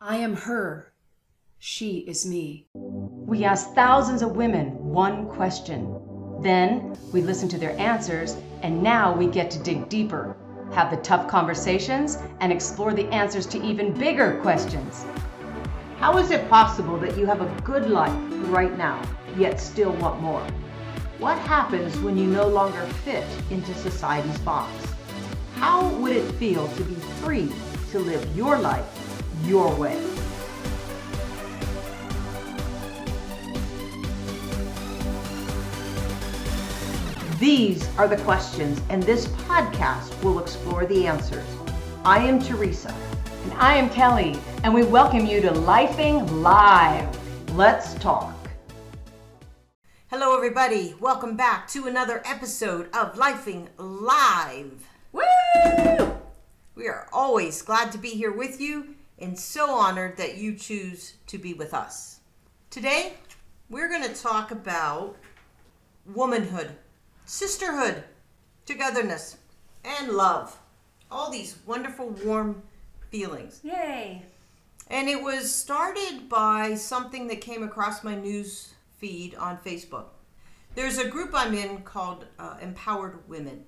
I am her. She is me. We asked thousands of women one question. Then we listened to their answers, and now we get to dig deeper, have the tough conversations, and explore the answers to even bigger questions. How is it possible that you have a good life right now, yet still want more? What happens when you no longer fit into society's box? How would it feel to be free to live your life your way? These are the questions, and this podcast will explore the answers. I am Teresa. And I am Kelly, and we welcome you to Lifing Live. Let's talk. Hello, everybody. Welcome back to another episode of Lifing Live. Woo! We are always glad to be here with you and so honored that you choose to be with us. Today, we're going to talk about womanhood sisterhood, togetherness, and love. All these wonderful, warm feelings. Yay! And it was started by something that came across my news feed on Facebook. There's a group I'm in called uh, Empowered Women.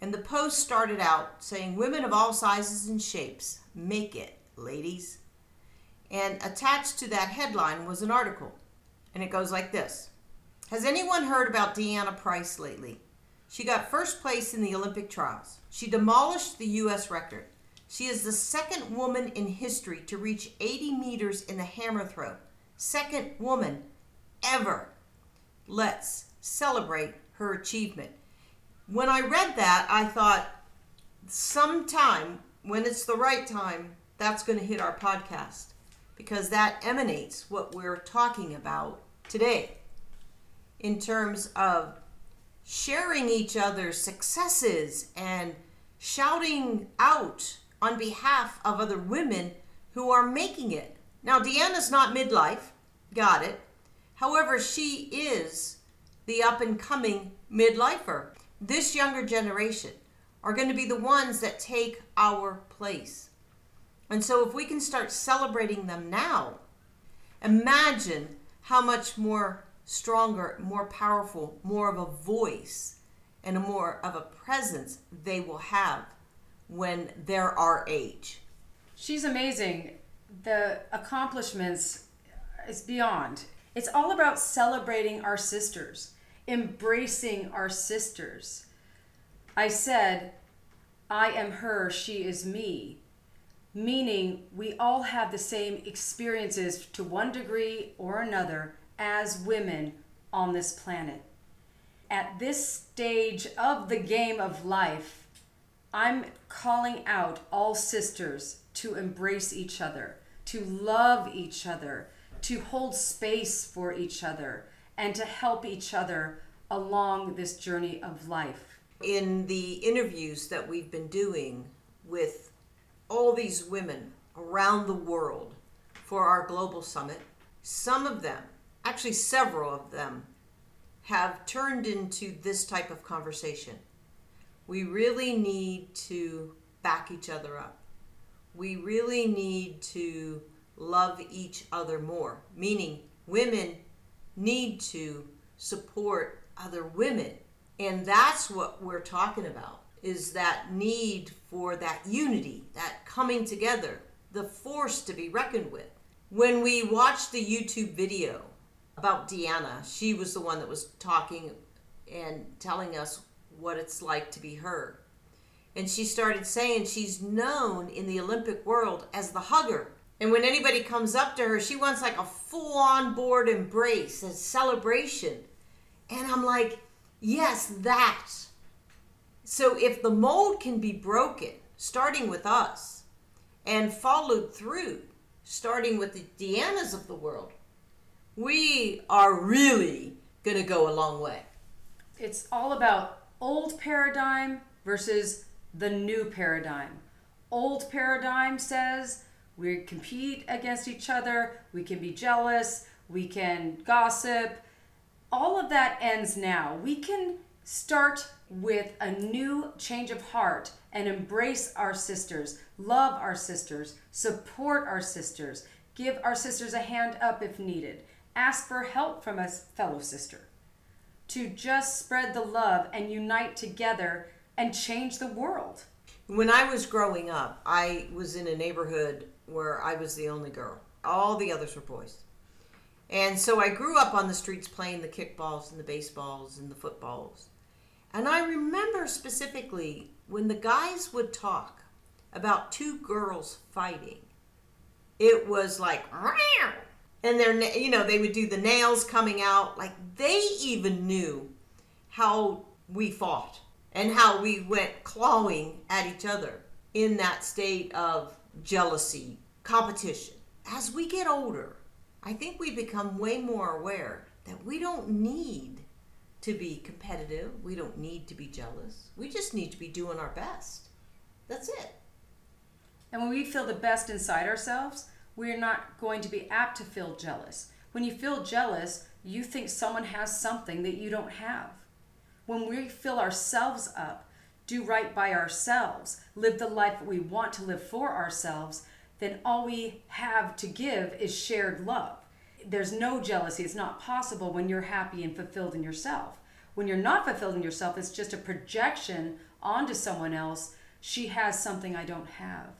And the post started out saying, Women of all sizes and shapes, make it, ladies. And attached to that headline was an article. And it goes like this has anyone heard about Deanna Price lately? She got first place in the Olympic trials. She demolished the U.S. record. She is the second woman in history to reach 80 meters in the hammer throw. Second woman ever. Let's celebrate her achievement. When I read that, I thought, sometime when it's the right time, that's going to hit our podcast because that emanates what we're talking about today in terms of sharing each other's successes and shouting out on behalf of other women who are making it. Now, Deanna's not midlife, got it. However, she is the up and coming midlifer. This younger generation are going to be the ones that take our place. And so, if we can start celebrating them now, imagine how much more stronger, more powerful, more of a voice, and a more of a presence they will have when they're our age. She's amazing. The accomplishments is beyond. It's all about celebrating our sisters, embracing our sisters. I said, I am her, she is me, meaning we all have the same experiences to one degree or another as women on this planet. At this stage of the game of life, I'm calling out all sisters to embrace each other, to love each other, to hold space for each other, and to help each other along this journey of life. In the interviews that we've been doing with all these women around the world for our global summit, some of them actually several of them have turned into this type of conversation. We really need to back each other up. We really need to love each other more, meaning women need to support other women. And that's what we're talking about is that need for that unity, that coming together, the force to be reckoned with. When we watched the YouTube video about Deanna. She was the one that was talking and telling us what it's like to be her. And she started saying she's known in the Olympic world as the hugger. And when anybody comes up to her, she wants like a full on board embrace, a celebration. And I'm like, yes, that. So if the mold can be broken, starting with us, and followed through, starting with the Deannas of the world, we are really going to go a long way. It's all about old paradigm versus the new paradigm. Old paradigm says we compete against each other, we can be jealous, we can gossip. All of that ends now. We can start with a new change of heart and embrace our sisters, love our sisters, support our sisters, give our sisters a hand up if needed, ask for help from a fellow sister. To just spread the love and unite together and change the world. When I was growing up, I was in a neighborhood where I was the only girl. All the others were boys. And so I grew up on the streets playing the kickballs and the baseballs and the footballs. And I remember specifically when the guys would talk about two girls fighting, it was like, and their, you know, they would do the nails coming out. Like they even knew how we fought and how we went clawing at each other in that state of jealousy, competition. As we get older, I think we become way more aware that we don't need to be competitive. We don't need to be jealous. We just need to be doing our best. That's it. And when we feel the best inside ourselves, we're not going to be apt to feel jealous. When you feel jealous, you think someone has something that you don't have. When we fill ourselves up, do right by ourselves, live the life that we want to live for ourselves, then all we have to give is shared love. There's no jealousy. It's not possible when you're happy and fulfilled in yourself. When you're not fulfilled in yourself, it's just a projection onto someone else. She has something I don't have.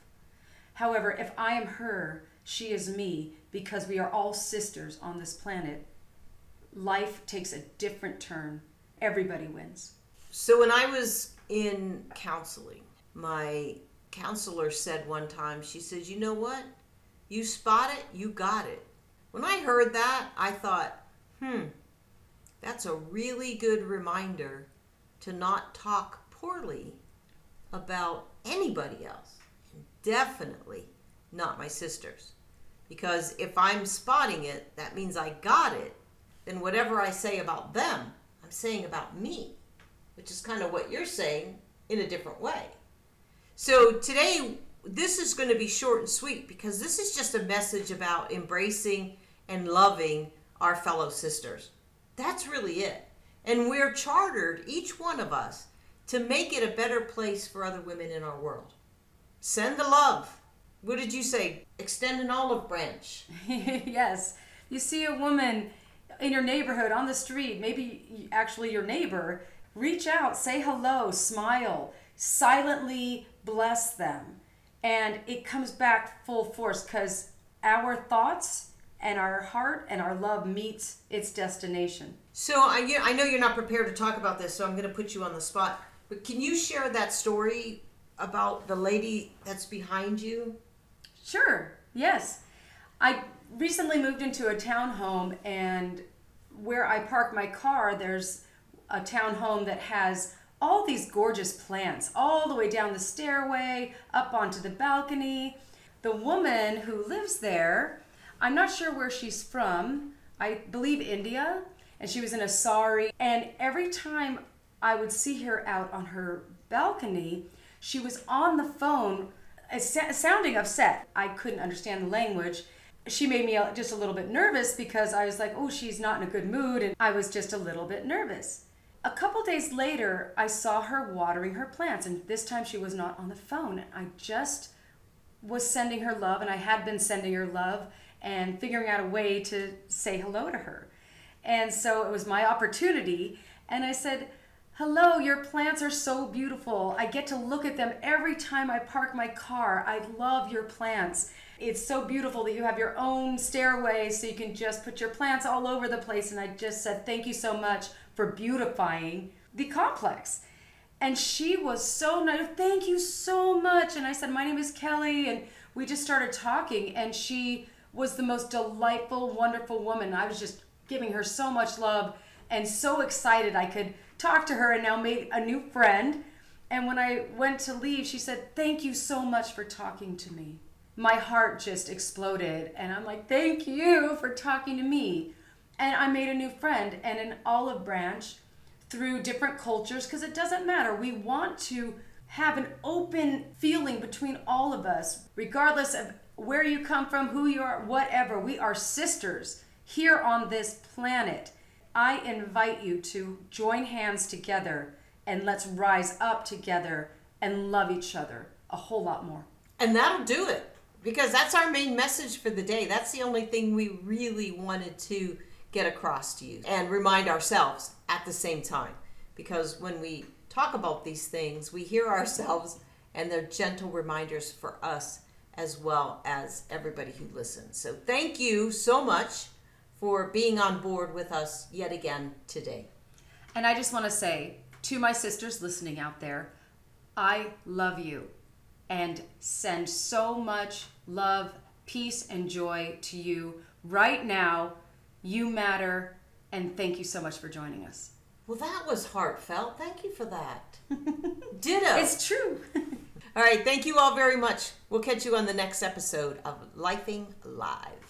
However, if I am her, she is me, because we are all sisters on this planet, life takes a different turn. Everybody wins. So when I was in counseling, my counselor said one time, she says, You know what? You spot it, you got it. When I heard that, I thought, hmm, that's a really good reminder to not talk poorly about anybody else. Definitely not my sisters. Because if I'm spotting it, that means I got it. Then whatever I say about them, I'm saying about me, which is kind of what you're saying in a different way. So today, this is going to be short and sweet because this is just a message about embracing and loving our fellow sisters. That's really it. And we're chartered, each one of us, to make it a better place for other women in our world. Send the love. What did you say? Extend an olive branch. yes. You see a woman in your neighborhood on the street, maybe actually your neighbor, reach out, say hello, smile, silently bless them. And it comes back full force because our thoughts and our heart and our love meets its destination. So I, you- I know you're not prepared to talk about this, so I'm going to put you on the spot. But can you share that story about the lady that's behind you? Sure, yes. I recently moved into a townhome, and where I park my car, there's a townhome that has all these gorgeous plants all the way down the stairway, up onto the balcony. The woman who lives there, I'm not sure where she's from, I believe India, and she was in a sari. And every time I would see her out on her balcony, she was on the phone uh, sounding upset. I couldn't understand the language. She made me just a little bit nervous because I was like, oh, she's not in a good mood, and I was just a little bit nervous. A couple days later, I saw her watering her plants, and this time she was not on the phone. I just was sending her love, and I had been sending her love and figuring out a way to say hello to her. And so it was my opportunity, and I said, Hello, your plants are so beautiful. I get to look at them every time I park my car. I love your plants. It's so beautiful that you have your own stairway so you can just put your plants all over the place. And I just said, Thank you so much for beautifying the complex. And she was so nice. Thank you so much. And I said, My name is Kelly. And we just started talking. And she was the most delightful, wonderful woman. I was just giving her so much love and so excited I could talk to her and now made a new friend. And when I went to leave, she said, Thank you so much for talking to me. My heart just exploded. And I'm like, Thank you for talking to me. And I made a new friend and an olive branch through different cultures because it doesn't matter. We want to have an open feeling between all of us, regardless of where you come from, who you are, whatever. We are sisters here on this planet. I invite you to join hands together and let's rise up together and love each other a whole lot more. And that'll do it because that's our main message for the day. That's the only thing we really wanted to get across to you and remind ourselves at the same time. Because when we talk about these things, we hear ourselves and they're gentle reminders for us as well as everybody who listens. So thank you so much for being on board with us yet again today. And I just want to say to my sisters listening out there, I love you and send so much love, peace, and joy to you right now. You matter, and thank you so much for joining us. Well, that was heartfelt. Thank you for that. Ditto. It's true. All right. Thank you all very much. We'll catch you on the next episode of Lifing Live.